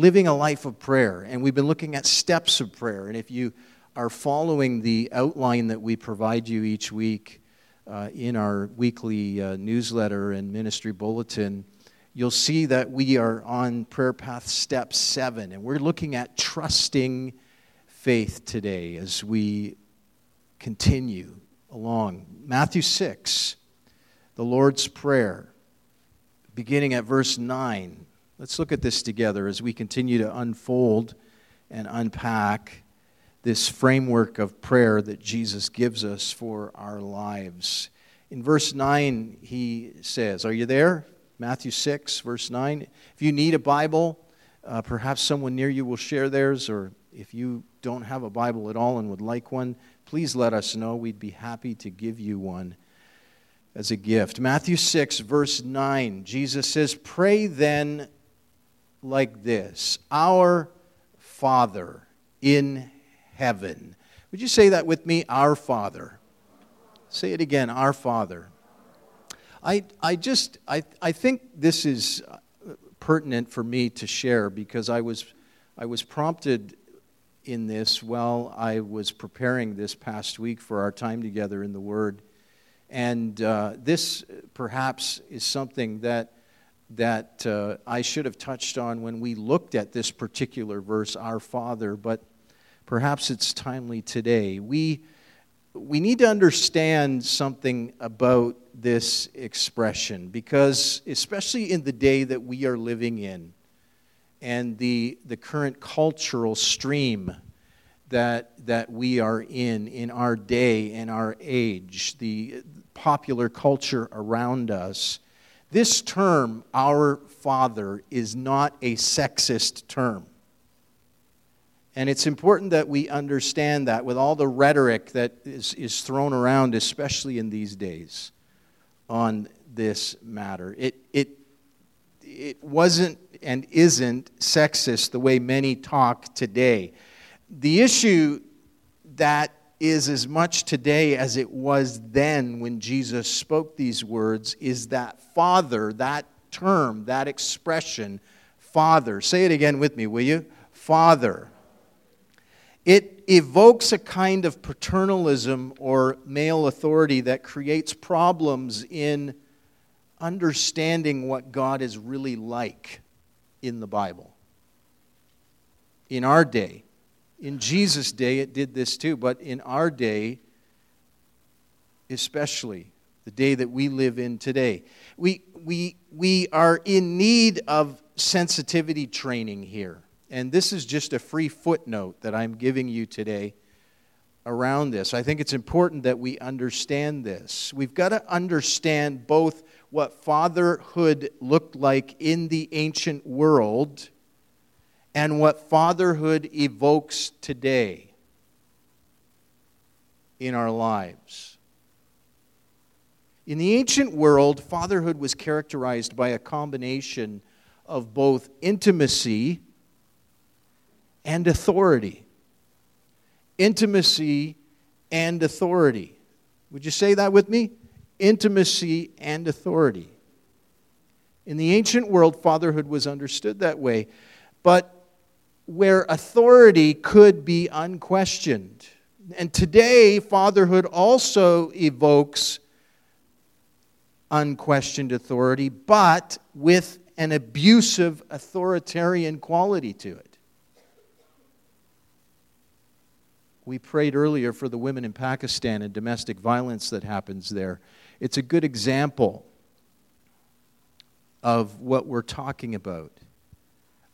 living a life of prayer, and we've been looking at steps of prayer. And if you are following the outline that we provide you each week uh, in our weekly uh, newsletter and ministry bulletin, you'll see that we are on Prayer Path Step 7, and we're looking at trusting faith today as we continue along. Matthew 6, the Lord's Prayer, beginning at verse 9. Let's look at this together as we continue to unfold and unpack this framework of prayer that Jesus gives us for our lives. In verse 9, he says, Are you there? Matthew 6, verse 9. If you need a Bible, uh, perhaps someone near you will share theirs, or if you don't have a Bible at all and would like one, please let us know. We'd be happy to give you one as a gift. Matthew 6, verse 9, Jesus says, Pray then like this Our Father in heaven. Would you say that with me? Our Father. Say it again, Our Father. I, I just, I, I think this is pertinent for me to share because I was, I was prompted in this while I was preparing this past week for our time together in the Word. And uh, this perhaps is something that, that uh, I should have touched on when we looked at this particular verse, Our Father, but perhaps it's timely today. We, we need to understand something about this expression because, especially in the day that we are living in and the, the current cultural stream that, that we are in, in our day and our age, the popular culture around us, this term, our Father, is not a sexist term. And it's important that we understand that with all the rhetoric that is, is thrown around, especially in these days, on this matter. It, it, it wasn't and isn't sexist the way many talk today. The issue that is as much today as it was then when Jesus spoke these words is that Father, that term, that expression, Father. Say it again with me, will you? Father. It evokes a kind of paternalism or male authority that creates problems in understanding what God is really like in the Bible. In our day, in Jesus' day, it did this too, but in our day, especially the day that we live in today, we, we, we are in need of sensitivity training here. And this is just a free footnote that I'm giving you today around this. I think it's important that we understand this. We've got to understand both what fatherhood looked like in the ancient world and what fatherhood evokes today in our lives. In the ancient world, fatherhood was characterized by a combination of both intimacy and authority. Intimacy and authority. Would you say that with me? Intimacy and authority. In the ancient world, fatherhood was understood that way. But where authority could be unquestioned. And today, fatherhood also evokes unquestioned authority, but with an abusive authoritarian quality to it. We prayed earlier for the women in Pakistan and domestic violence that happens there. It's a good example of what we're talking about.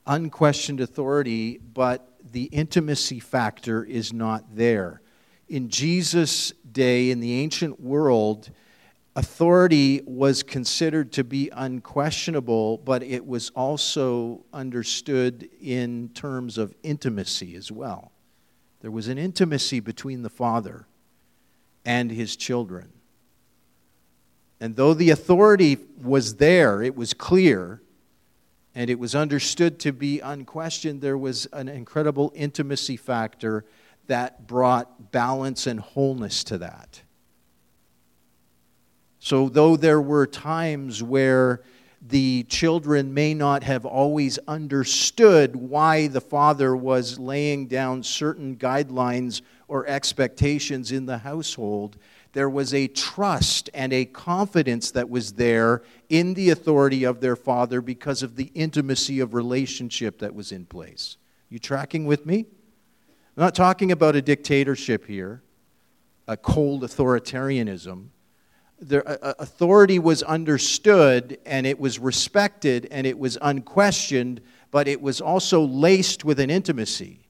Unquestioned authority, but the intimacy factor is not there. In Jesus' day, in the ancient world, authority was considered to be unquestionable, but it was also understood in terms of intimacy as well. There was an intimacy between the Father and his children. And though the authority was there, it was clear, and it was understood to be unquestioned, there was an incredible intimacy factor that brought balance and wholeness to that. So, though there were times where the children may not have always understood why the father was laying down certain guidelines or expectations in the household. There was a trust and a confidence that was there in the authority of their father because of the intimacy of relationship that was in place. You tracking with me? I'm not talking about a dictatorship here, a cold authoritarianism the uh, authority was understood and it was respected and it was unquestioned, but it was also laced with an intimacy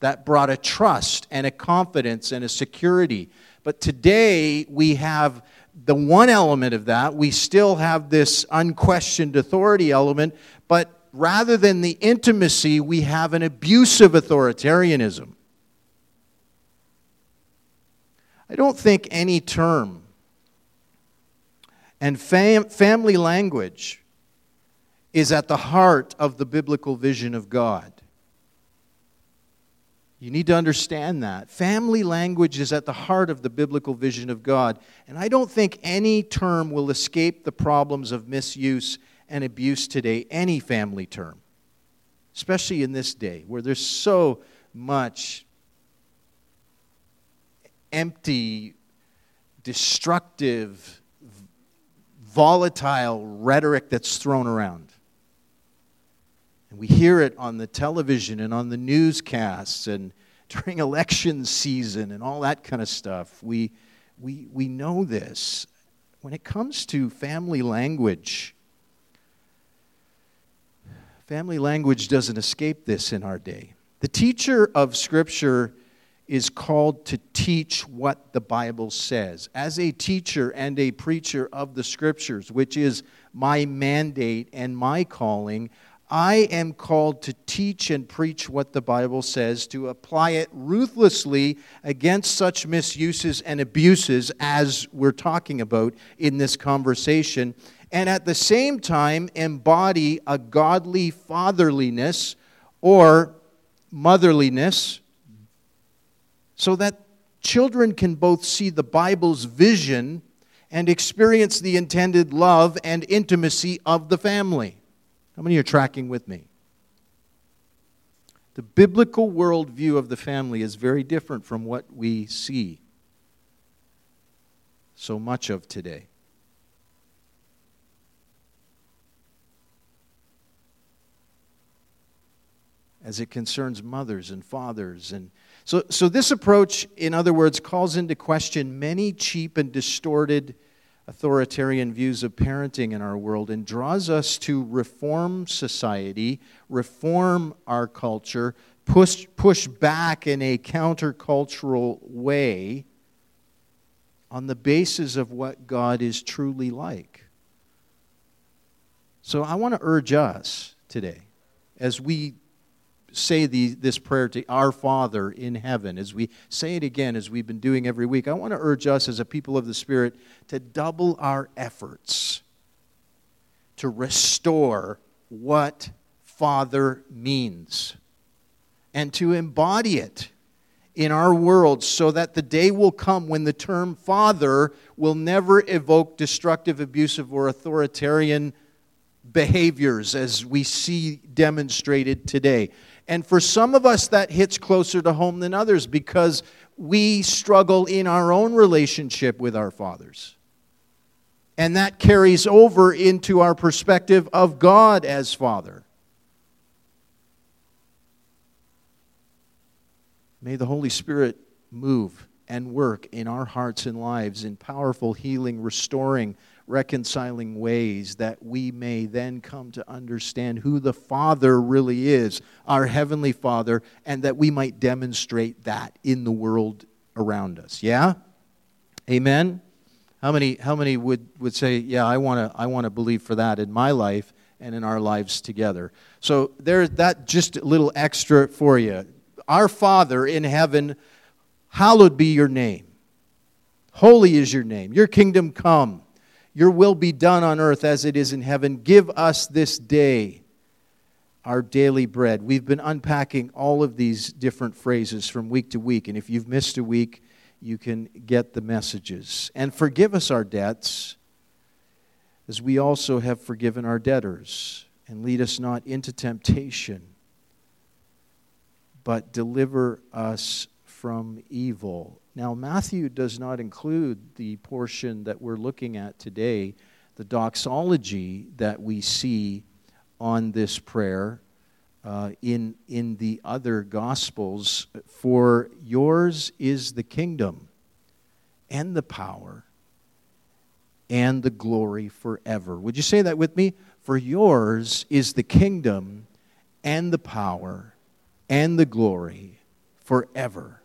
that brought a trust and a confidence and a security. But today we have the one element of that. We still have this unquestioned authority element, but rather than the intimacy, we have an abusive authoritarianism. I don't think any term and fam- family language is at the heart of the biblical vision of God. You need to understand that. Family language is at the heart of the biblical vision of God. And I don't think any term will escape the problems of misuse and abuse today, any family term, especially in this day where there's so much empty, destructive, volatile rhetoric that's thrown around. And we hear it on the television and on the newscasts and during election season and all that kind of stuff. We, we, we know this. When it comes to family language, family language doesn't escape this in our day. The teacher of Scripture is called to teach what the Bible says. As a teacher and a preacher of the Scriptures, which is my mandate and my calling, I am called to teach and preach what the Bible says, to apply it ruthlessly against such misuses and abuses as we're talking about in this conversation, and at the same time embody a godly fatherliness or motherliness so that children can both see the Bible's vision and experience the intended love and intimacy of the family. How many are tracking with me? The biblical worldview of the family is very different from what we see so much of today. As it concerns mothers and fathers and so, so this approach, in other words, calls into question many cheap and distorted authoritarian views of parenting in our world and draws us to reform society, reform our culture, push, push back in a countercultural way on the basis of what God is truly like. So I want to urge us today, as we say the, this prayer to our Father in heaven, as we say it again, as we've been doing every week, I want to urge us as a people of the Spirit to double our efforts to restore what Father means and to embody it in our world so that the day will come when the term Father will never evoke destructive, abusive, or authoritarian behaviors as we see demonstrated today. And for some of us, that hits closer to home than others because we struggle in our own relationship with our fathers. And that carries over into our perspective of God as Father. May the Holy Spirit move and work in our hearts and lives in powerful, healing, restoring, reconciling ways that we may then come to understand who the Father really is, our Heavenly Father, and that we might demonstrate that in the world around us. Yeah? Amen? How many, how many would, would say, Yeah, I want to I wanna believe for that in my life and in our lives together? So there's that just a little extra for you. Our Father in heaven, hallowed be your name. Holy is your name. Your kingdom come. Your will be done on earth as it is in heaven. Give us this day our daily bread. We've been unpacking all of these different phrases from week to week, and if you've missed a week, you can get the messages. And forgive us our debts as we also have forgiven our debtors. And lead us not into temptation, but deliver us from evil. Now, Matthew does not include the portion that we're looking at today, the doxology that we see on this prayer uh, in, in the other Gospels. For yours is the kingdom and the power and the glory forever. Would you say that with me? For yours is the kingdom and the power and the glory forever.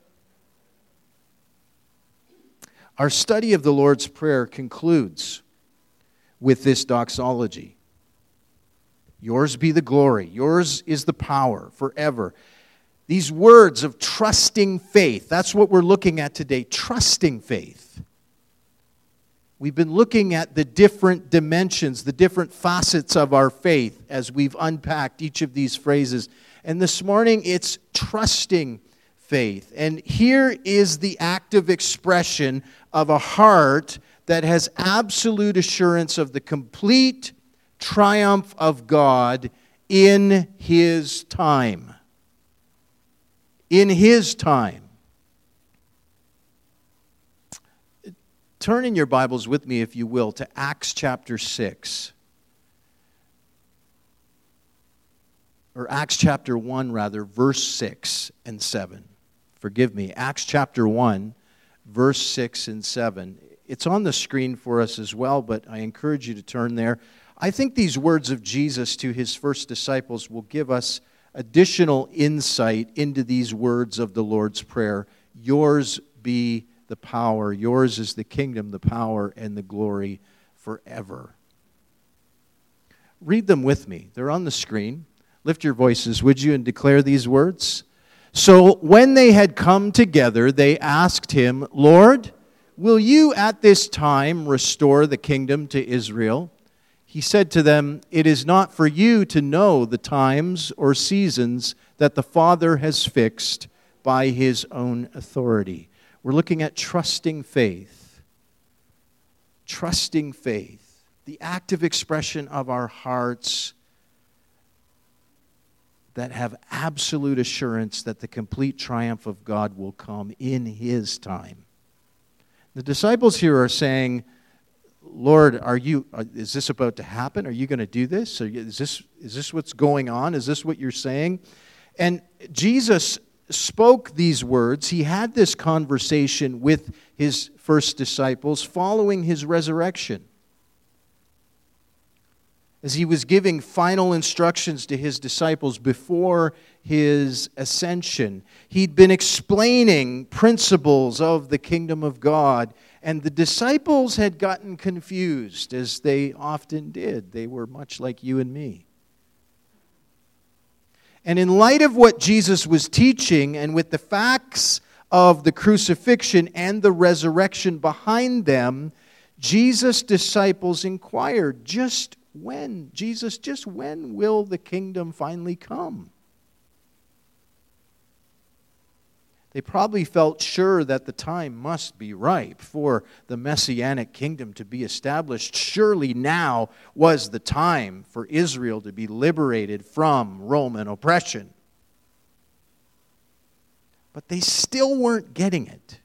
Our study of the Lord's Prayer concludes with this doxology Yours be the glory, yours is the power forever. These words of trusting faith, that's what we're looking at today trusting faith. We've been looking at the different dimensions, the different facets of our faith as we've unpacked each of these phrases. And this morning it's trusting faith. And here is the active expression of a heart that has absolute assurance of the complete triumph of God in His time. In His time. Turn in your Bibles with me, if you will, to Acts chapter 6. Or Acts chapter 1, rather, verse 6 and 7. Forgive me. Acts chapter 1, verse 6 and 7. It's on the screen for us as well, but I encourage you to turn there. I think these words of Jesus to his first disciples will give us additional insight into these words of the Lord's Prayer. Yours be the power. Yours is the kingdom, the power, and the glory forever. Read them with me. They're on the screen. Lift your voices, would you, and declare these words? So when they had come together, they asked him, Lord, will you at this time restore the kingdom to Israel? He said to them, It is not for you to know the times or seasons that the Father has fixed by his own authority. We're looking at trusting faith. Trusting faith, the active expression of our hearts that have absolute assurance that the complete triumph of God will come in His time. The disciples here are saying, Lord, are you, uh, is this about to happen? Are you going to do this? is, this? is this what's going on? Is this what you're saying? And Jesus spoke these words, he had this conversation with his first disciples following his resurrection. As he was giving final instructions to his disciples before his ascension, he'd been explaining principles of the kingdom of God, and the disciples had gotten confused, as they often did. They were much like you and me. And in light of what Jesus was teaching, and with the facts of the crucifixion and the resurrection behind them, Jesus' disciples inquired, just when? Jesus, just when will the kingdom finally come? They probably felt sure that the time must be ripe for the messianic kingdom to be established. Surely now was the time for Israel to be liberated from Roman oppression. But they still weren't getting it.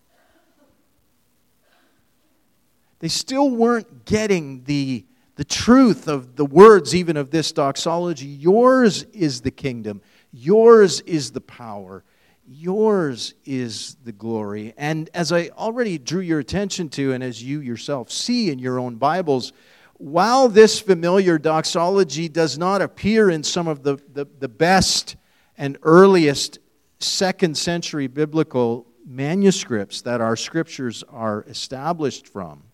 They still weren't getting the, the truth of the words, even of this doxology. Yours is the kingdom, yours is the power Yours is the glory. And as I already drew your attention to, and as you yourself see in your own Bibles, while this familiar doxology does not appear in some of the, the, the best and earliest second century biblical manuscripts that our scriptures are established from,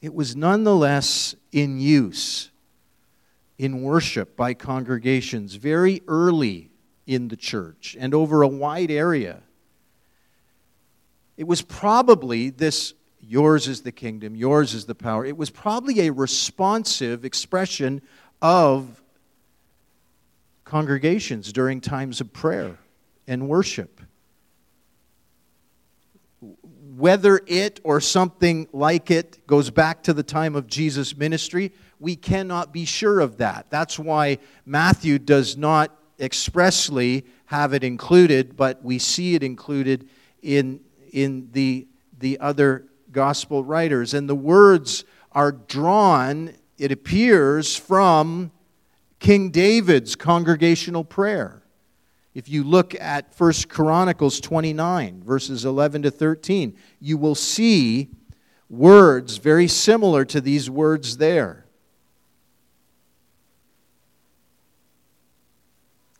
it was nonetheless in use in worship by congregations very early in the church and over a wide area. It was probably this yours is the kingdom, yours is the power. It was probably a responsive expression of congregations during times of prayer and worship. Whether it or something like it goes back to the time of Jesus' ministry, we cannot be sure of that. That's why Matthew does not expressly have it included, but we see it included in, in the, the other gospel writers. And the words are drawn, it appears, from King David's congregational prayer. If you look at 1 Chronicles 29, verses 11 to 13, you will see words very similar to these words there.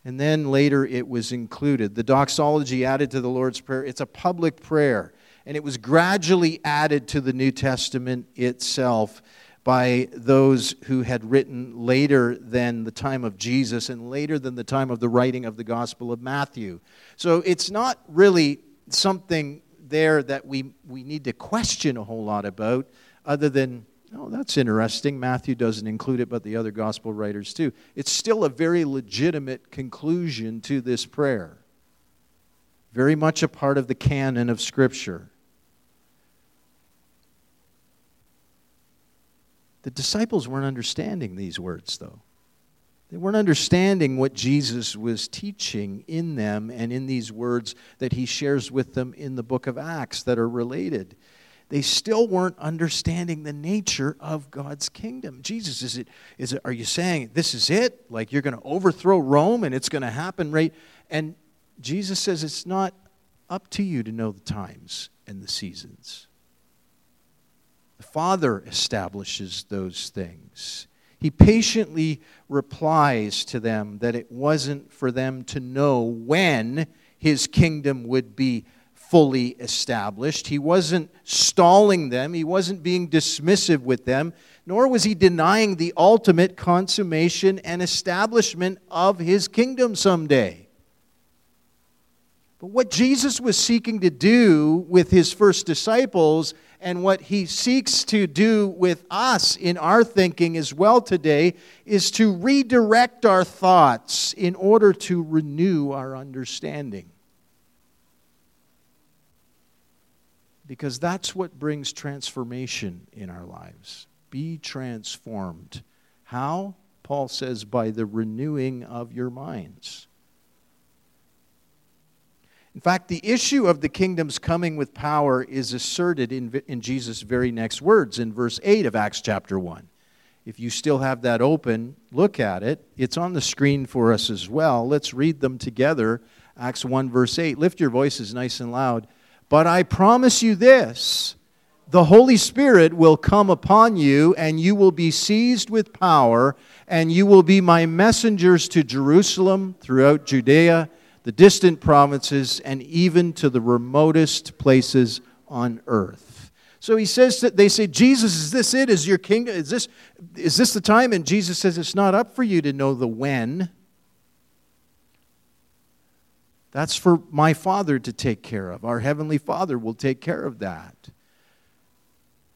And then later it was included. The doxology added to the Lord's Prayer, it's a public prayer. And it was gradually added to the New Testament itself by those who had written later than the time of Jesus and later than the time of the writing of the Gospel of Matthew. So it's not really something there that we, we need to question a whole lot about, other than Oh, that's interesting. Matthew doesn't include it, but the other gospel writers do. It's still a very legitimate conclusion to this prayer. Very much a part of the canon of Scripture. The disciples weren't understanding these words, though. They weren't understanding what Jesus was teaching in them and in these words that he shares with them in the book of Acts that are related they still weren't understanding the nature of God's kingdom. Jesus, is it, is it, are you saying this is it? Like you're going to overthrow Rome and it's going to happen right? And Jesus says it's not up to you to know the times and the seasons. The Father establishes those things. He patiently replies to them that it wasn't for them to know when his kingdom would be fully established. He wasn't stalling them, he wasn't being dismissive with them, nor was he denying the ultimate consummation and establishment of his kingdom someday. But what Jesus was seeking to do with his first disciples and what he seeks to do with us in our thinking as well today is to redirect our thoughts in order to renew our understanding. because that's what brings transformation in our lives. Be transformed. How? Paul says, by the renewing of your minds. In fact, the issue of the kingdom's coming with power is asserted in, in Jesus' very next words in verse 8 of Acts chapter 1. If you still have that open, look at it. It's on the screen for us as well. Let's read them together. Acts 1, verse 8. Lift your voices nice and loud. But I promise you this the Holy Spirit will come upon you, and you will be seized with power, and you will be my messengers to Jerusalem, throughout Judea, the distant provinces, and even to the remotest places on earth. So he says that they say, Jesus, is this it? Is your kingdom? Is this, is this the time? And Jesus says, It's not up for you to know the when. That's for my Father to take care of. Our Heavenly Father will take care of that.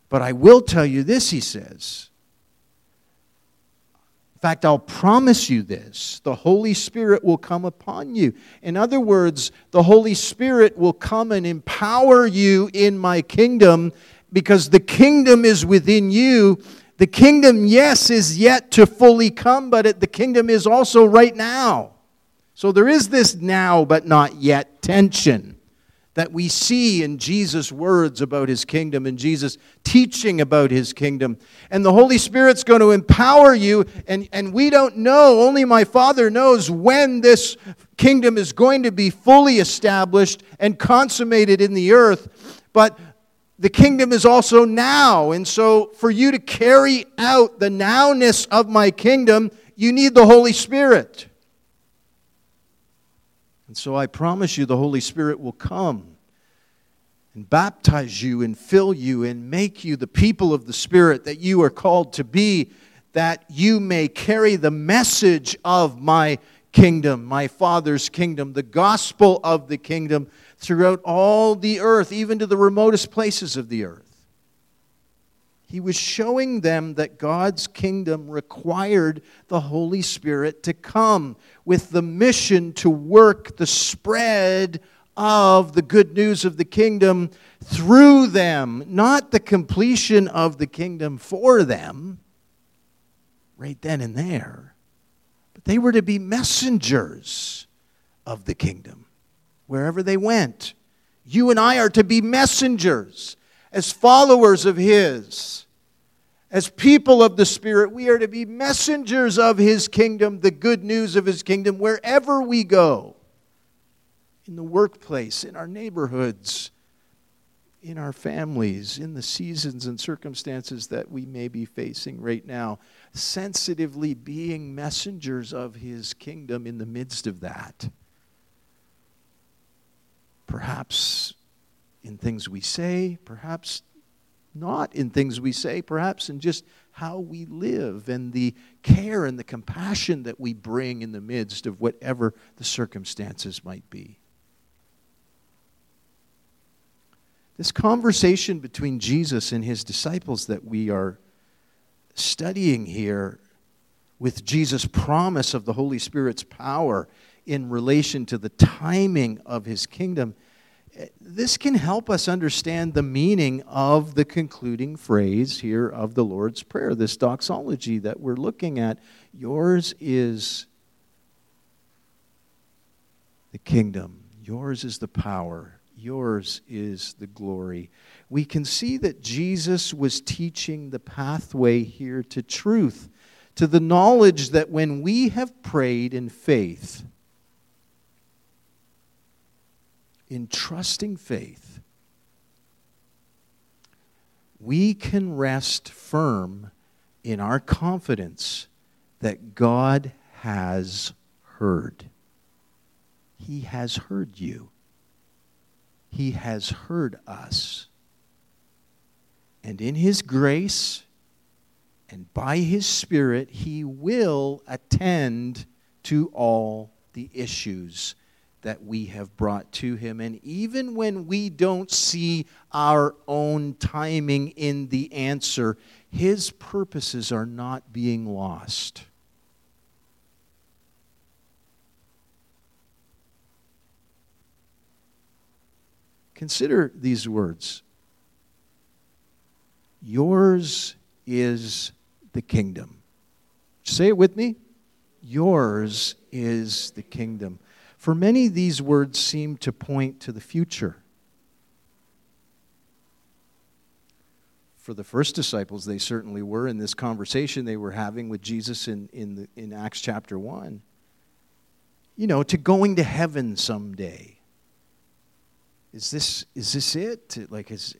But I will tell you this, he says. Fact, I'll promise you this the Holy Spirit will come upon you. In other words, the Holy Spirit will come and empower you in my kingdom because the kingdom is within you. The kingdom, yes, is yet to fully come, but it, the kingdom is also right now. So there is this now but not yet tension that we see in Jesus' words about his kingdom and Jesus' teaching about his kingdom. And the Holy Spirit's going to empower you, and, and we don't know, only my Father knows when this kingdom is going to be fully established and consummated in the earth. But the kingdom is also now. And so, for you to carry out the nowness of my kingdom, you need the Holy Spirit. And so I promise you the Holy Spirit will come and baptize you and fill you and make you the people of the Spirit that you are called to be, that you may carry the message of my kingdom, my Father's kingdom, the gospel of the kingdom throughout all the earth, even to the remotest places of the earth. He was showing them that God's kingdom required the Holy Spirit to come with the mission to work the spread of the good news of the kingdom through them, not the completion of the kingdom for them, right then and there. But they were to be messengers of the kingdom wherever they went. You and I are to be messengers as followers of His. As people of the Spirit, we are to be messengers of His kingdom, the good news of His kingdom, wherever we go in the workplace, in our neighborhoods, in our families, in the seasons and circumstances that we may be facing right now, sensitively being messengers of His kingdom in the midst of that. Perhaps in things we say, perhaps not in things we say, perhaps in just how we live and the care and the compassion that we bring in the midst of whatever the circumstances might be. This conversation between Jesus and his disciples that we are studying here with Jesus' promise of the Holy Spirit's power in relation to the timing of his kingdom, this can help us understand the meaning of the concluding phrase here of the Lord's Prayer, this doxology that we're looking at. Yours is the kingdom, yours is the power, yours is the glory. We can see that Jesus was teaching the pathway here to truth, to the knowledge that when we have prayed in faith, in trusting faith, we can rest firm in our confidence that God has heard. He has heard you. He has heard us. And in His grace and by His Spirit, He will attend to all the issues that we have brought to Him. And even when we don't see our own timing in the answer, His purposes are not being lost. Consider these words Yours is the kingdom. Say it with me. Yours is the kingdom. For many, these words seem to point to the future. For the first disciples, they certainly were in this conversation they were having with Jesus in, in, the, in Acts chapter 1. You know, to going to heaven someday. Is this, is this it? Like, is,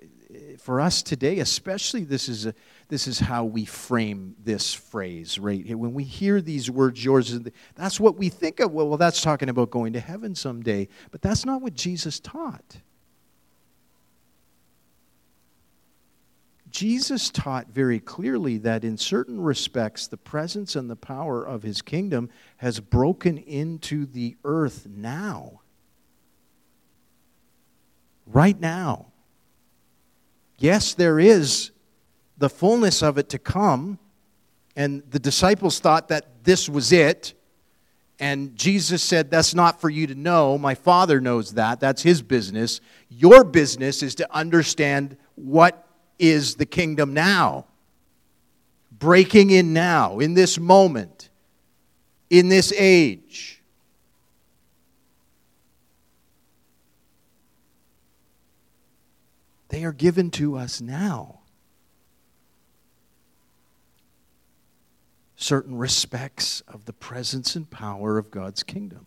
for us today, especially, this is, a, this is how we frame this phrase right here. When we hear these words, yours, that's what we think of. Well, well, that's talking about going to heaven someday. But that's not what Jesus taught. Jesus taught very clearly that in certain respects, the presence and the power of his kingdom has broken into the earth now. Right now. Yes, there is the fullness of it to come. And the disciples thought that this was it. And Jesus said, That's not for you to know. My Father knows that. That's His business. Your business is to understand what is the kingdom now. Breaking in now, in this moment, in this age. They are given to us now. Certain respects of the presence and power of God's kingdom.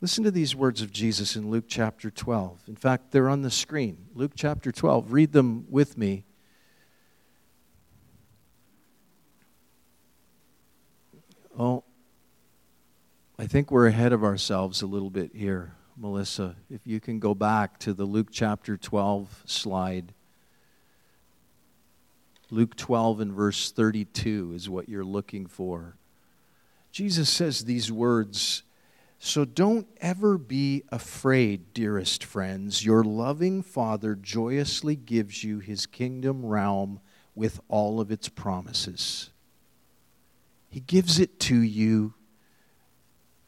Listen to these words of Jesus in Luke chapter 12. In fact, they're on the screen. Luke chapter 12. Read them with me. Oh, I think we're ahead of ourselves a little bit here. Melissa, if you can go back to the Luke chapter 12 slide. Luke 12 and verse 32 is what you're looking for. Jesus says these words So don't ever be afraid, dearest friends. Your loving Father joyously gives you his kingdom realm with all of its promises. He gives it to you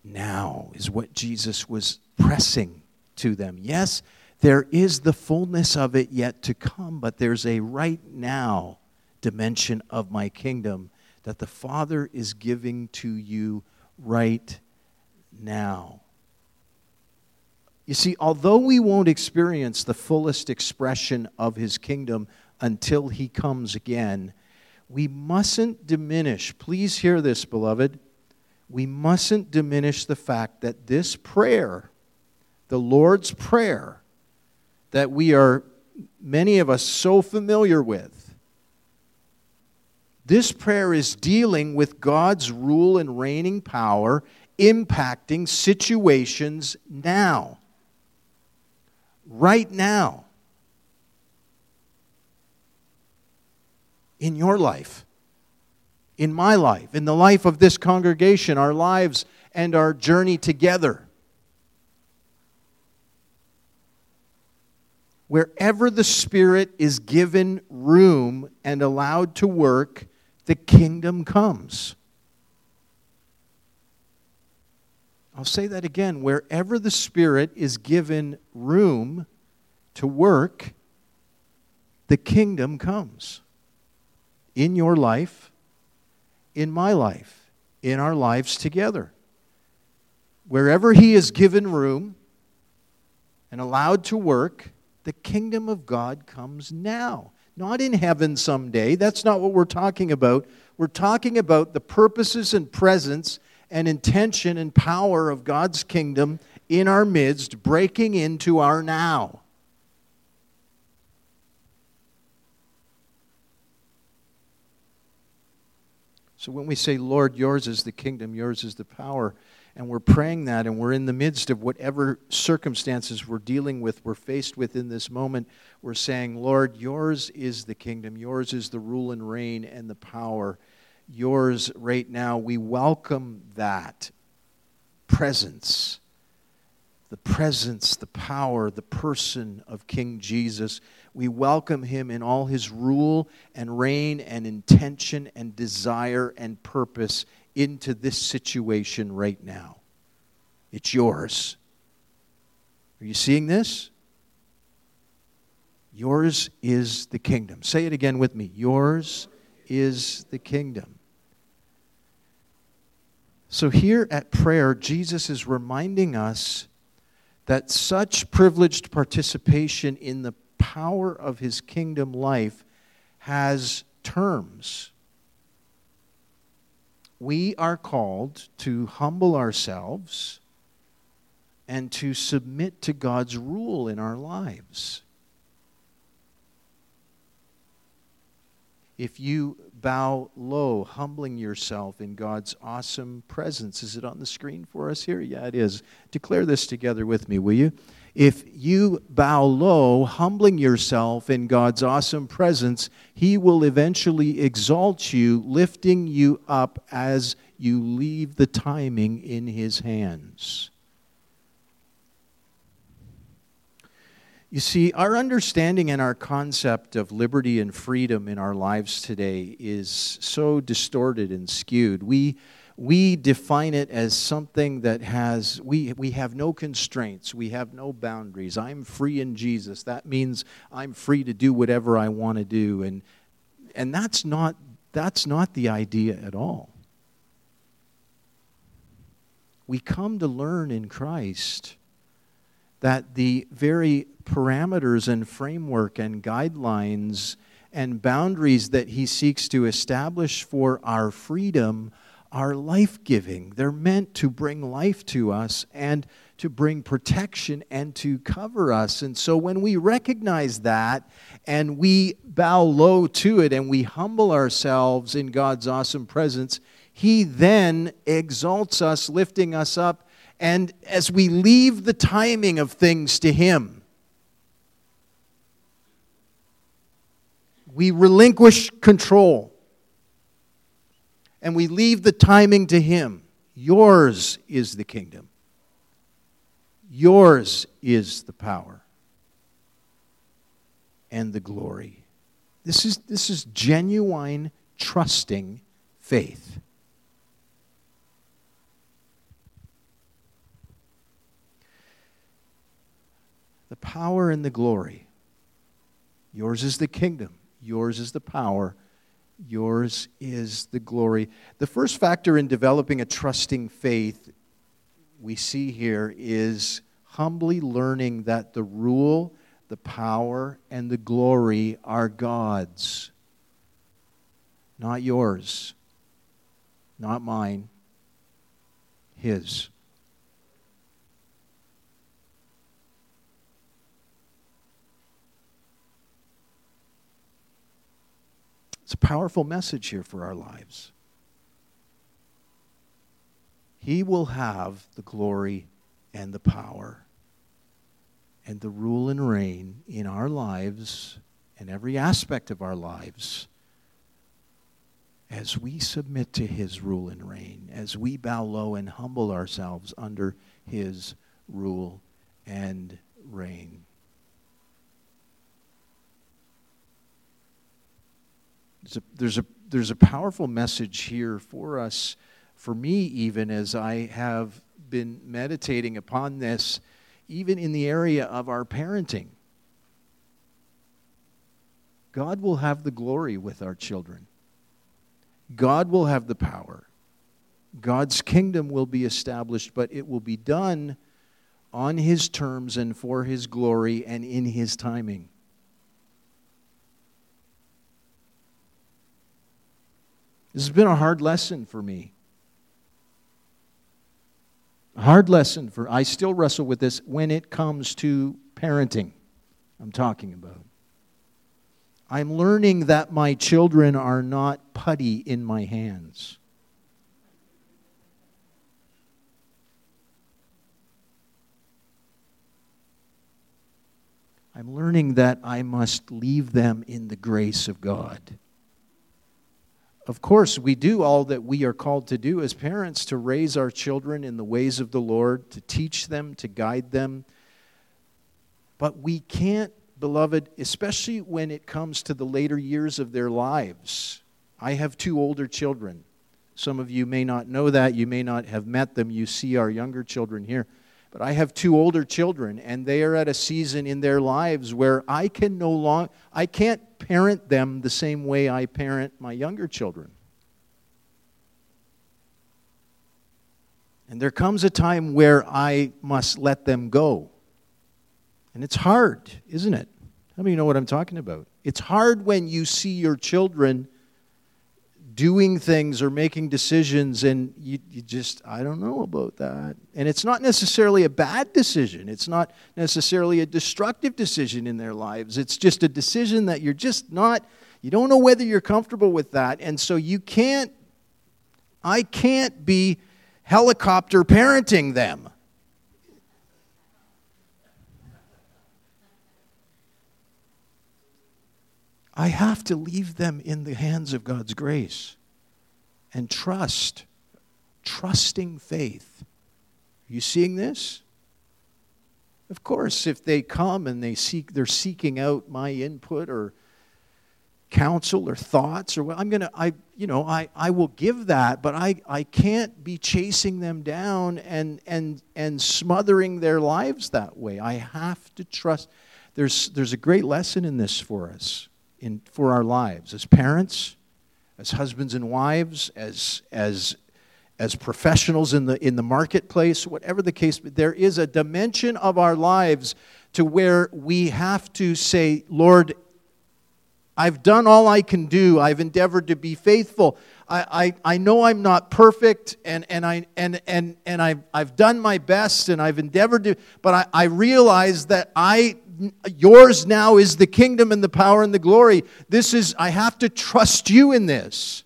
now is what Jesus was pressing to them. Yes, there is the fullness of it yet to come, but there's a right now dimension of my kingdom that the Father is giving to you right now. You see, although we won't experience the fullest expression of his kingdom until he comes again, we mustn't diminish, please hear this, beloved, we mustn't diminish the fact that this prayer, the Lord's Prayer, that we are, many of us, so familiar with, this prayer is dealing with God's rule and reigning power impacting situations now. Right now. In your life, in my life, in the life of this congregation, our lives and our journey together. Wherever the Spirit is given room and allowed to work, the kingdom comes. I'll say that again. Wherever the Spirit is given room to work, the kingdom comes. In your life, in my life, in our lives together. Wherever He is given room and allowed to work, the kingdom of God comes now not in heaven someday. That's not what we're talking about. We're talking about the purposes and presence and intention and power of God's kingdom in our midst, breaking into our now. So when we say, Lord, yours is the kingdom, yours is the power, and we're praying that, and we're in the midst of whatever circumstances we're dealing with, we're faced with in this moment, we're saying, Lord, yours is the kingdom, yours is the rule and reign and the power. Yours right now, we welcome that presence. The presence, the power, the person of King Jesus. We welcome him in all his rule and reign and intention and desire and purpose into this situation right now. It's yours. Are you seeing this? Yours is the kingdom. Say it again with me. Yours is the kingdom. So, here at prayer, Jesus is reminding us that such privileged participation in the power of his kingdom life has terms we are called to humble ourselves and to submit to God's rule in our lives. If you bow low, humbling yourself in God's awesome presence, is it on the screen for us here? Yeah, it is. Declare this together with me, will you? If you bow low, humbling yourself in God's awesome presence, He will eventually exalt you, lifting you up as you leave the timing in His hands. You see, our understanding and our concept of liberty and freedom in our lives today is so distorted and skewed. We we define it as something that has, we, we have no constraints, we have no boundaries. I'm free in Jesus. That means I'm free to do whatever I want to do. And, and that's, not, that's not the idea at all. We come to learn in Christ that the very parameters and framework and guidelines and boundaries that he seeks to establish for our freedom are life giving. They're meant to bring life to us and to bring protection and to cover us. And so when we recognize that and we bow low to it and we humble ourselves in God's awesome presence, He then exalts us, lifting us up. And as we leave the timing of things to Him, we relinquish control and we leave the timing to Him. Yours is the kingdom, yours is the power and the glory. This is, this is genuine, trusting faith. The power and the glory. Yours is the kingdom. Yours is the power yours is the glory. The first factor in developing a trusting faith we see here is humbly learning that the rule, the power, and the glory are God's, not yours, not mine, His. It's a powerful message here for our lives. He will have the glory and the power and the rule and reign in our lives and every aspect of our lives as we submit to His rule and reign, as we bow low and humble ourselves under His rule and reign. A, there's a, there's a powerful message here for us, for me, even as I have been meditating upon this, even in the area of our parenting. God will have the glory with our children. God will have the power. God's kingdom will be established, but it will be done on His terms and for His glory and in His timing. This has been a hard lesson for me. A hard lesson for I still wrestle with this when it comes to parenting. I'm talking about. I'm learning that my children are not putty in my hands. I'm learning that I must leave them in the grace of God of course, we do all that we are called to do as parents to raise our children in the ways of the Lord, to teach them, to guide them. But we can't, beloved, especially when it comes to the later years of their lives. I have two older children. Some of you may not know that. You may not have met them. You see our younger children here. But I have two older children, and they are at a season in their lives where I can no longer, I can't parent them the same way I parent my younger children. And there comes a time where I must let them go. And it's hard, isn't it? How many of you know what I'm talking about? It's hard when you see your children doing things or making decisions and you, you just i don't know about that. And it's not necessarily a bad decision. It's not necessarily a destructive decision in their lives. It's just a decision that you're just not you don't know whether you're comfortable with that. And so you can't i can't be helicopter parenting them I have to leave them in the hands of God's grace and trust, trusting faith. Are you seeing this? Of course, if they come and they seek, they're seeking out my input or counsel or thoughts or what I'm gonna I you know I, I will give that, but I, I can't be chasing them down and and and smothering their lives that way. I have to trust. There's there's a great lesson in this for us in, for our lives as parents, as husbands and wives, as, as, as professionals in the, in the marketplace, whatever the case, there is a dimension of our lives to where we have to say, Lord, I've done all I can do. I've endeavored to be faithful. I, I, I know I'm not perfect and, and, I, and, and, and I've, I've done my best and I've endeavored to, but I, I realize that I yours now is the kingdom and the power and the glory. This is, I have to trust you in this.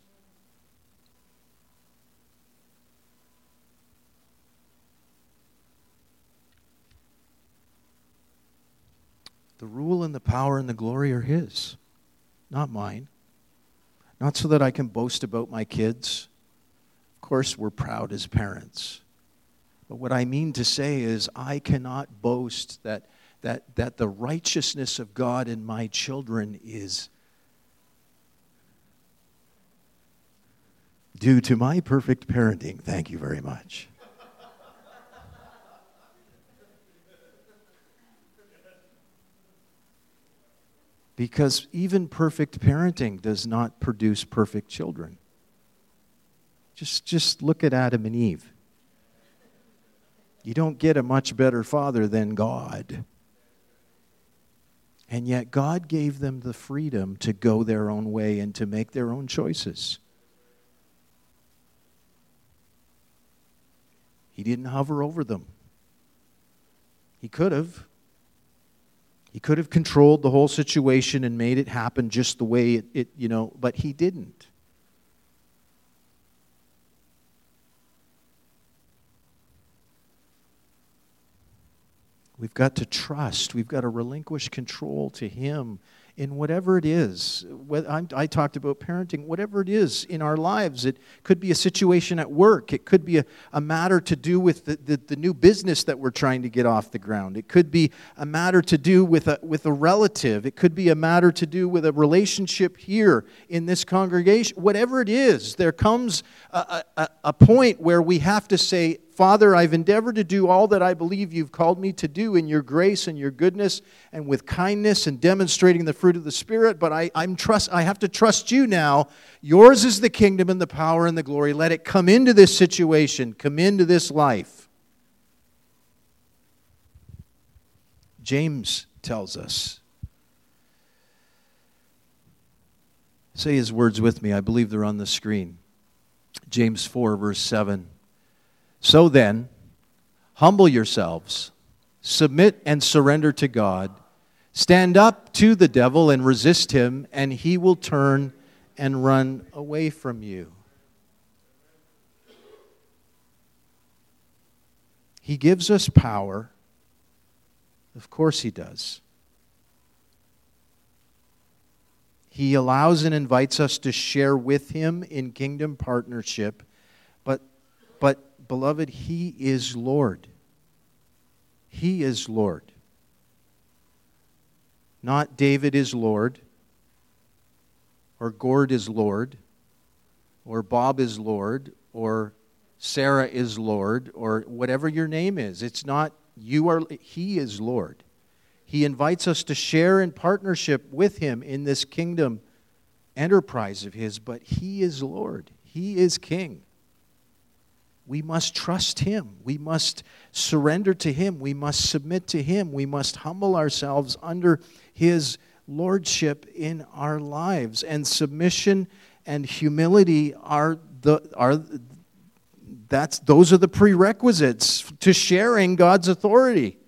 The rule and the power and the glory are His, not mine. Not so that I can boast about my kids. Of course, we're proud as parents. But what I mean to say is, I cannot boast that that, that the righteousness of God in my children is due to my perfect parenting. Thank you very much. Because even perfect parenting does not produce perfect children. Just, just look at Adam and Eve. You don't get a much better father than God. And yet, God gave them the freedom to go their own way and to make their own choices. He didn't hover over them. He could have. He could have controlled the whole situation and made it happen just the way it, it you know, but he didn't. We've got to trust. We've got to relinquish control to Him in whatever it is. I talked about parenting, whatever it is in our lives. It could be a situation at work, it could be a, a matter to do with the, the, the, new business that we're trying to get off the ground, it could be a matter to do with a, with a relative, it could be a matter to do with a relationship here in this congregation. Whatever it is, there comes a, a, a point where we have to say, Father, I've endeavored to do all that I believe you've called me to do in your grace and your goodness and with kindness and demonstrating the fruit of the Spirit, but I, I'm trust, I have to trust you now. Yours is the kingdom and the power and the glory. Let it come into this situation, come into this life. James tells us. Say his words with me. I believe they're on the screen. James 4, verse 7. So then, humble yourselves, submit and surrender to God. Stand up to the devil and resist him, and he will turn and run away from you. He gives us power. Of course, He does. He allows and invites us to share with Him in kingdom partnership, but beloved, He is Lord. He is Lord. Not David is Lord, or Gord is Lord, or Bob is Lord, or Sarah is Lord, or whatever your name is. It's not you are, He is Lord. He invites us to share in partnership with Him in this kingdom enterprise of His, but He is Lord. He is King we must trust Him. We must surrender to Him. We must submit to Him. We must humble ourselves under His lordship in our lives. And submission and humility are the are that's those are the prerequisites to sharing God's authority.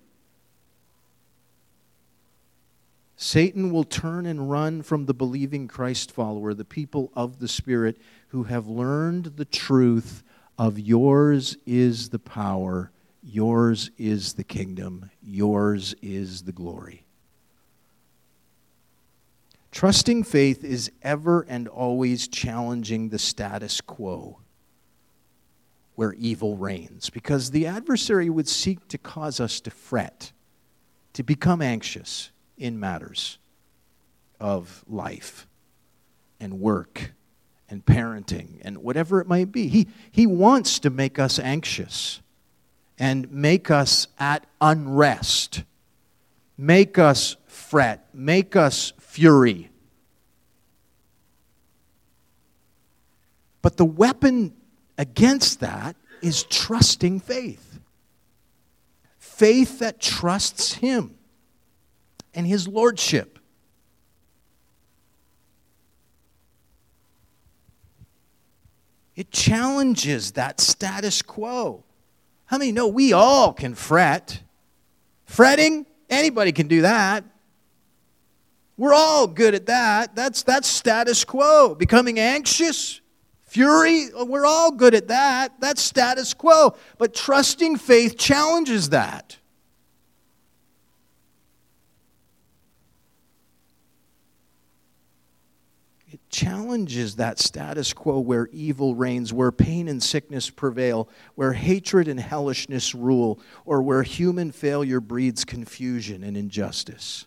Satan will turn and run from the believing Christ follower, the people of the Spirit who have learned the truth of yours is the power, yours is the kingdom, yours is the glory. Trusting faith is ever and always challenging the status quo where evil reigns, because the adversary would seek to cause us to fret, to become anxious in matters of life and work and parenting and whatever it might be. He, he wants to make us anxious and make us at unrest, make us fret, make us fury. But the weapon against that is trusting faith. Faith that trusts Him and His Lordship. It challenges that status quo. How many know we all can fret? Fretting, anybody can do that. We're all good at that. That's, that's status quo. Becoming anxious, fury, we're all good at that. That's status quo. But trusting faith challenges that. Challenges that status quo where evil reigns, where pain and sickness prevail, where hatred and hellishness rule, or where human failure breeds confusion and injustice.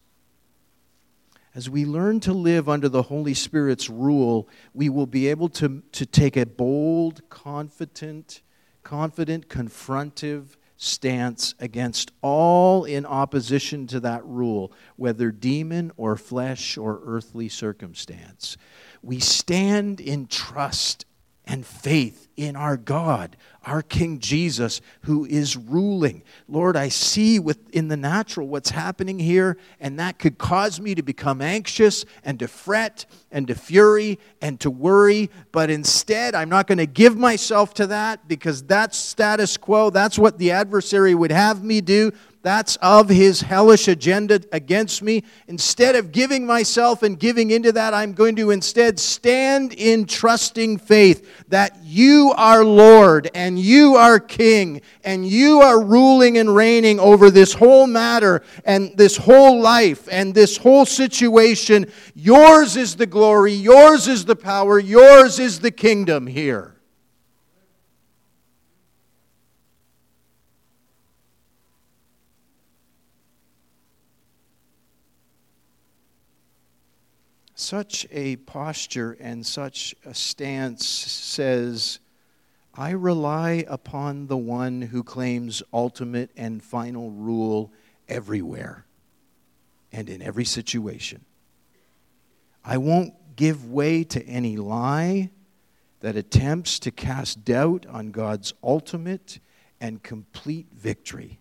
As we learn to live under the Holy Spirit's rule, we will be able to, to take a bold, confident, confident, confrontive stance against all in opposition to that rule, whether demon or flesh or earthly circumstance. We stand in trust and faith in our God, our King Jesus, who is ruling. Lord, I see within the natural what's happening here, and that could cause me to become anxious and to fret and to fury and to worry. But instead, I'm not going to give myself to that because that's status quo. That's what the adversary would have me do. That's of his hellish agenda against me. Instead of giving myself and giving into that, I'm going to instead stand in trusting faith that you are Lord and you are King and you are ruling and reigning over this whole matter and this whole life and this whole situation. Yours is the glory, yours is the power, yours is the kingdom here. Such a posture and such a stance says, I rely upon the one who claims ultimate and final rule everywhere and in every situation. I won't give way to any lie that attempts to cast doubt on God's ultimate and complete victory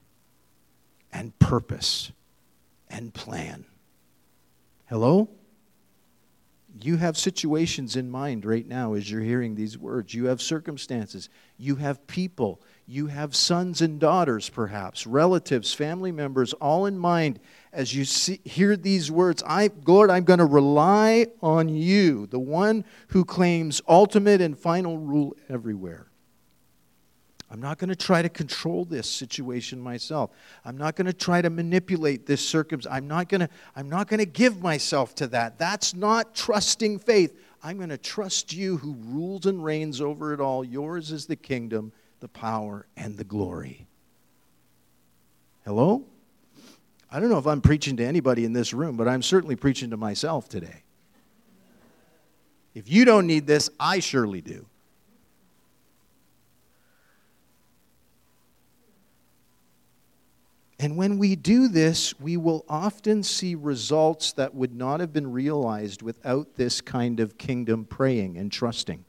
and purpose and plan. Hello? You have situations in mind right now as you're hearing these words. You have circumstances. You have people. You have sons and daughters, perhaps, relatives, family members, all in mind as you see, hear these words. I, Lord, I'm going to rely on you, the one who claims ultimate and final rule everywhere. I'm not going to try to control this situation myself. I'm not going to try to manipulate this circumstance. I'm not going to I'm not going to give myself to that. That's not trusting faith. I'm going to trust you who rules and reigns over it all. Yours is the kingdom, the power and the glory. Hello? I don't know if I'm preaching to anybody in this room, but I'm certainly preaching to myself today. If you don't need this, I surely do. And when we do this, we will often see results that would not have been realized without this kind of kingdom praying and trusting.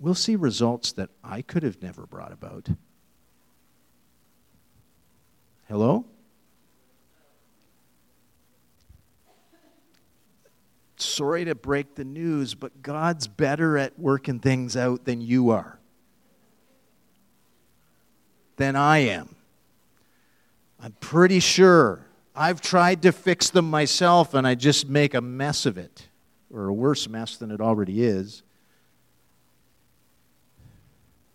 We'll see results that I could have never brought about. Hello? Sorry to break the news, but God's better at working things out than you are, than I am. I'm pretty sure I've tried to fix them myself and I just make a mess of it, or a worse mess than it already is.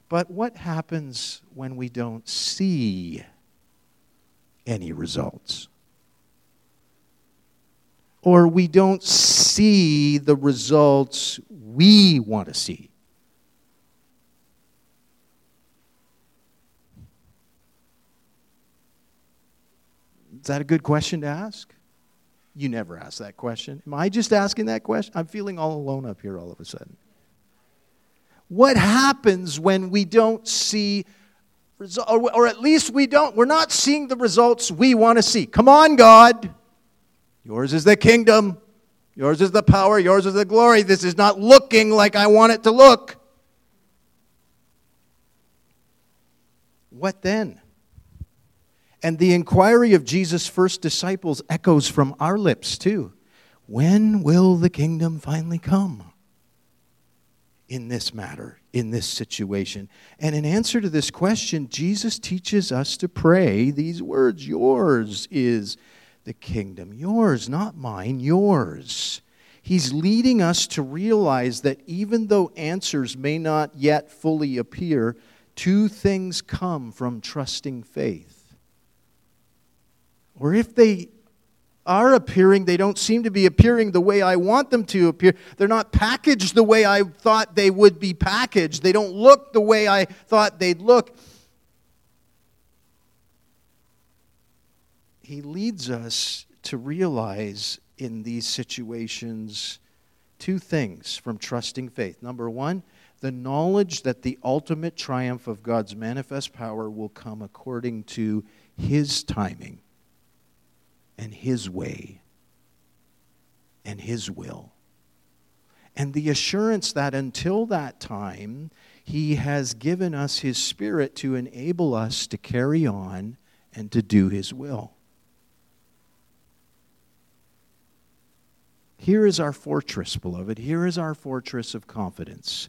But what happens when we don't see any results? Or we don't see the results we want to see? Is that a good question to ask? You never ask that question. Am I just asking that question? I'm feeling all alone up here all of a sudden. What happens when we don't see results, or, or at least we don't, we're not seeing the results we want to see? Come on, God. Yours is the kingdom. Yours is the power. Yours is the glory. This is not looking like I want it to look. What then? And the inquiry of Jesus' first disciples echoes from our lips, too. When will the kingdom finally come? In this matter, in this situation. And in answer to this question, Jesus teaches us to pray these words Yours is the kingdom. Yours, not mine, yours. He's leading us to realize that even though answers may not yet fully appear, two things come from trusting faith or if they are appearing, they don't seem to be appearing the way I want them to appear. They're not packaged the way I thought they would be packaged. They don't look the way I thought they'd look. He leads us to realize in these situations two things from trusting faith. Number one, the knowledge that the ultimate triumph of God's manifest power will come according to His timing and His way and His will. And the assurance that until that time, He has given us His Spirit to enable us to carry on and to do His will. Here is our fortress, beloved. Here is our fortress of confidence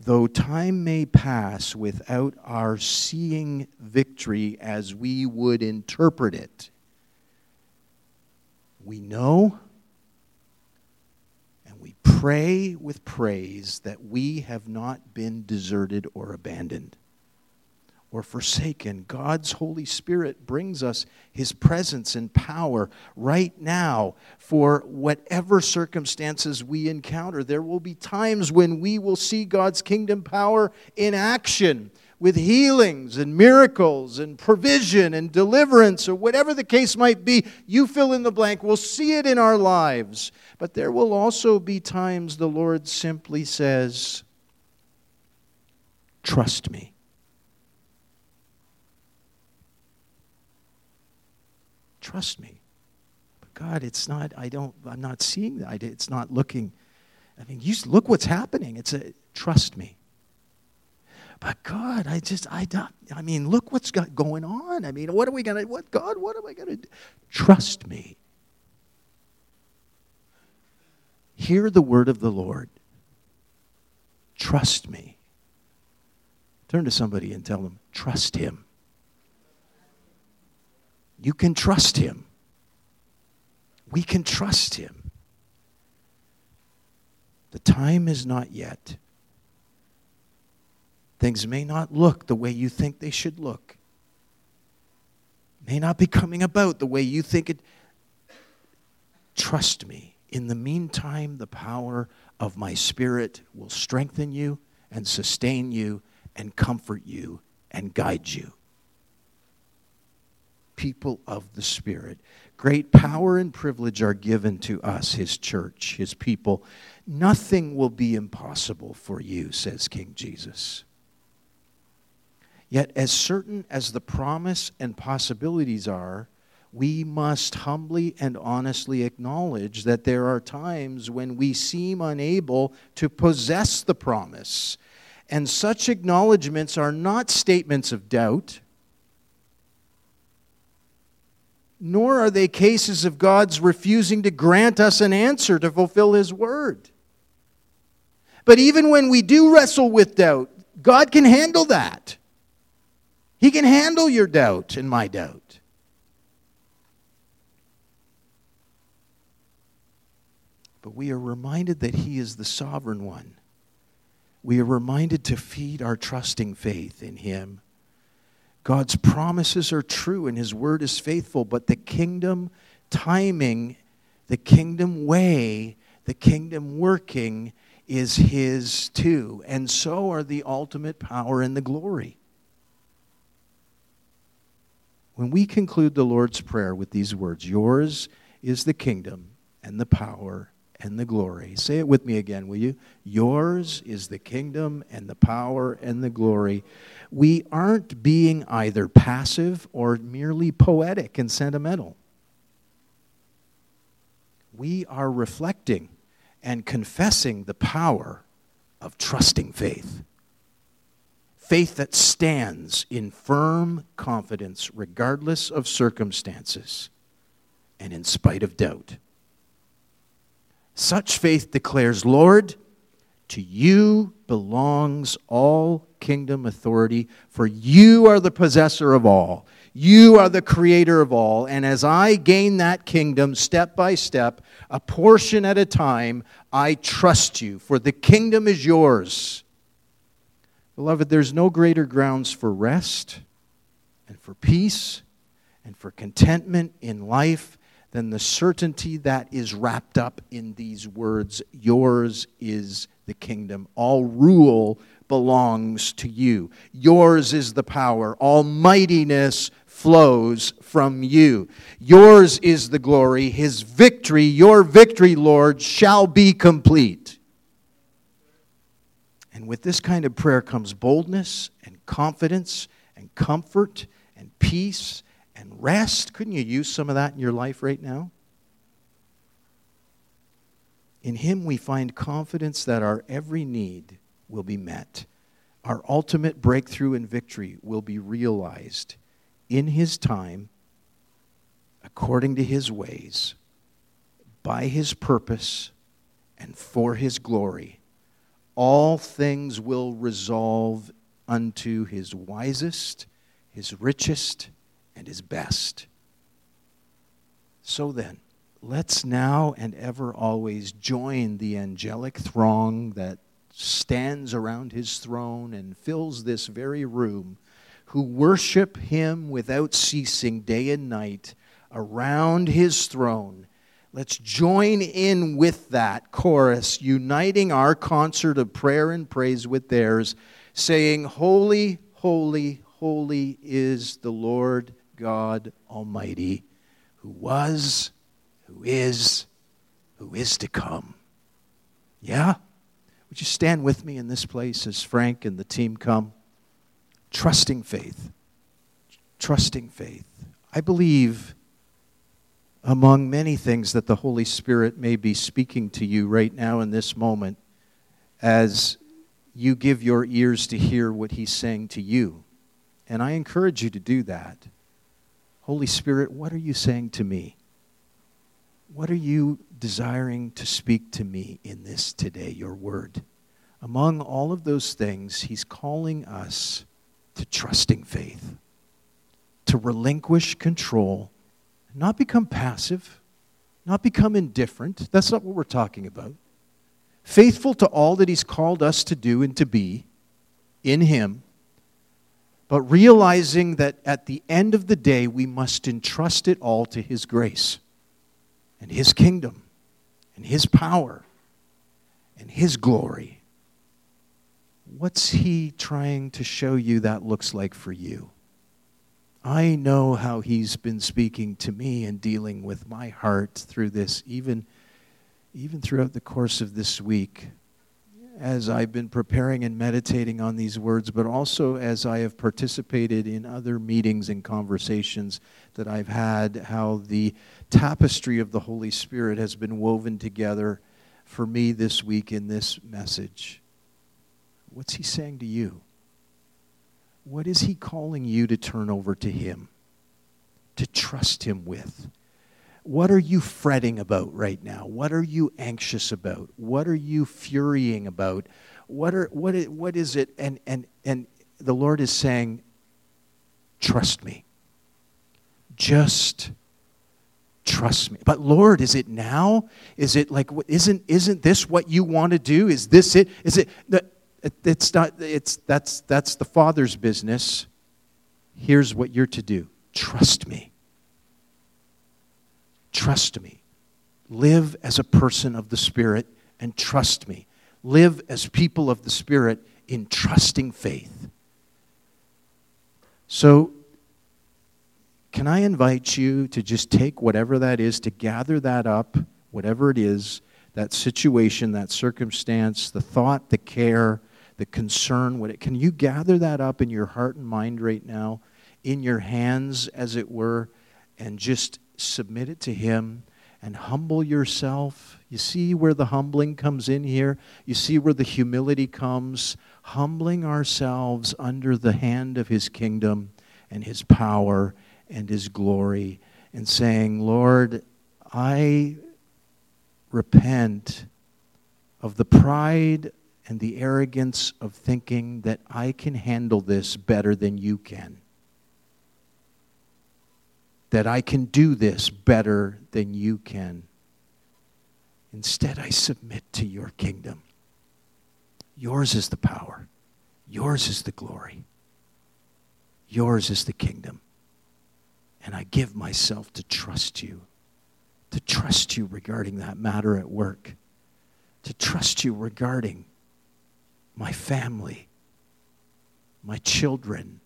though time may pass without our seeing victory as we would interpret it, we know and we pray with praise that we have not been deserted or abandoned or forsaken. God's Holy Spirit brings us His presence and power right now for whatever circumstances we encounter. There will be times when we will see God's kingdom power in action with healings and miracles and provision and deliverance or whatever the case might be. You fill in the blank. We'll see it in our lives. But there will also be times the Lord simply says, Trust me. Trust me. But God, it's not, I don't, I'm not seeing that. It's not looking. I mean, you look what's happening. It's a, trust me. But God, I just, I don't, I mean, look what's got going on. I mean, what are we going to, what, God, what am I going to do? Trust me. Hear the word of the Lord. Trust me. Turn to somebody and tell them, trust him. You can trust him. We can trust him. The time is not yet. Things may not look the way you think they should look. May not be coming about the way you think it. Trust me. In the meantime, the power of my Spirit will strengthen you and sustain you and comfort you and guide you people of the Spirit. Great power and privilege are given to us, His church, His people. Nothing will be impossible for you, says King Jesus. Yet, as certain as the promise and possibilities are, we must humbly and honestly acknowledge that there are times when we seem unable to possess the promise. And such acknowledgments are not statements of doubt nor are they cases of God's refusing to grant us an answer to fulfill His word. But even when we do wrestle with doubt, God can handle that. He can handle your doubt and my doubt. But we are reminded that He is the sovereign one. We are reminded to feed our trusting faith in Him God's promises are true and His word is faithful, but the kingdom timing, the kingdom way, the kingdom working is His too. And so are the ultimate power and the glory. When we conclude the Lord's Prayer with these words, Yours is the kingdom and the power and the glory. Say it with me again, will you? Yours is the kingdom and the power and the glory. We aren't being either passive or merely poetic and sentimental. We are reflecting and confessing the power of trusting faith. Faith that stands in firm confidence regardless of circumstances and in spite of doubt. Such faith declares, Lord, to you belongs all kingdom authority, for you are the possessor of all. You are the creator of all. And as I gain that kingdom step by step, a portion at a time, I trust you, for the kingdom is yours. Beloved, there's no greater grounds for rest and for peace and for contentment in life than the certainty that is wrapped up in these words Yours is the kingdom. All rule belongs to you. Yours is the power. All mightiness, flows from you. Yours is the glory. His victory, your victory, Lord, shall be complete. With this kind of prayer comes boldness and confidence and comfort and peace and rest. Couldn't you use some of that in your life right now? In Him, we find confidence that our every need will be met. Our ultimate breakthrough and victory will be realized in His time, according to His ways, by His purpose, and for His glory. All things will resolve unto His wisest, His richest, and His best. So then, let's now and ever always join the angelic throng that stands around his throne and fills this very room, who worship him without ceasing day and night around his throne. Let's join in with that chorus, uniting our concert of prayer and praise with theirs, saying, Holy, holy, holy is the Lord God Almighty, who was who is, who is to come. Yeah? Would you stand with me in this place as Frank and the team come? Trusting faith. Trusting faith. I believe among many things that the Holy Spirit may be speaking to you right now in this moment as you give your ears to hear what He's saying to you. And I encourage you to do that. Holy Spirit, what are you saying to me? What are you desiring to speak to me in this today, your word? Among all of those things, he's calling us to trusting faith, to relinquish control, not become passive, not become indifferent. That's not what we're talking about. Faithful to all that he's called us to do and to be in him, but realizing that at the end of the day, we must entrust it all to his grace and His kingdom and His power and His glory. What's He trying to show you that looks like for you? I know how He's been speaking to me and dealing with my heart through this, even, even throughout the course of this week as I've been preparing and meditating on these words, but also as I have participated in other meetings and conversations that I've had, how the tapestry of the Holy Spirit has been woven together for me this week in this message. What's He saying to you? What is He calling you to turn over to Him, to trust Him with? What are you fretting about right now? What are you anxious about? What are you furying about? What, are, what, is, what is it? And, and, and the Lord is saying, Trust me. Just trust me. But Lord, is it now? Is it like isn't isn't this what you want to do? Is this it? Is it it's not it's that's that's the Father's business. Here's what you're to do. Trust me. Trust me. Live as a person of the Spirit and trust me. Live as people of the Spirit in trusting faith. So, can I invite you to just take whatever that is, to gather that up, whatever it is, that situation, that circumstance, the thought, the care, the concern, what it, can you gather that up in your heart and mind right now, in your hands, as it were, and just submit it to Him and humble yourself. You see where the humbling comes in here? You see where the humility comes? Humbling ourselves under the hand of His kingdom and His power and His glory and saying, Lord, I repent of the pride and the arrogance of thinking that I can handle this better than you can that I can do this better than you can. Instead, I submit to your kingdom. Yours is the power, yours is the glory, yours is the kingdom. And I give myself to trust you, to trust you regarding that matter at work, to trust you regarding my family, my children,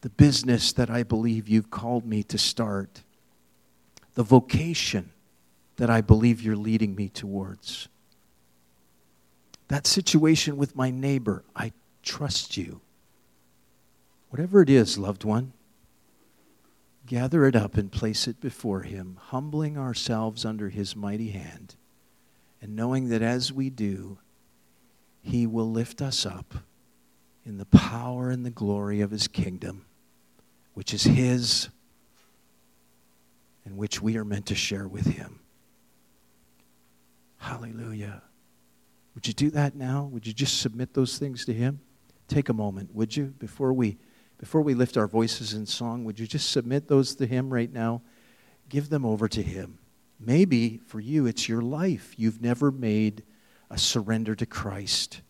the business that I believe you've called me to start, the vocation that I believe you're leading me towards. That situation with my neighbor, I trust you. Whatever it is, loved one, gather it up and place it before Him, humbling ourselves under His mighty hand, and knowing that as we do, He will lift us up in the power and the glory of His kingdom, which is His and which we are meant to share with Him. Hallelujah. Would you do that now? Would you just submit those things to Him? Take a moment, would you, before we before we lift our voices in song, would you just submit those to Him right now? Give them over to Him. Maybe for you, it's your life. You've never made a surrender to Christ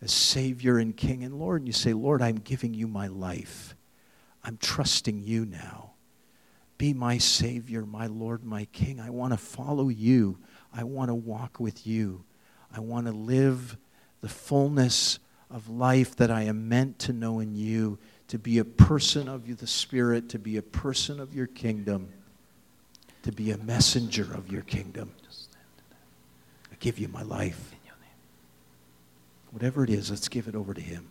as Savior and King and Lord. And you say, Lord, I'm giving you my life. I'm trusting you now. Be my Savior, my Lord, my King. I want to follow you. I want to walk with you. I want to live the fullness of life that I am meant to know in you to be a person of you, the Spirit, to be a person of your kingdom, to be a messenger of your kingdom. I give you my life. Whatever it is, let's give it over to Him.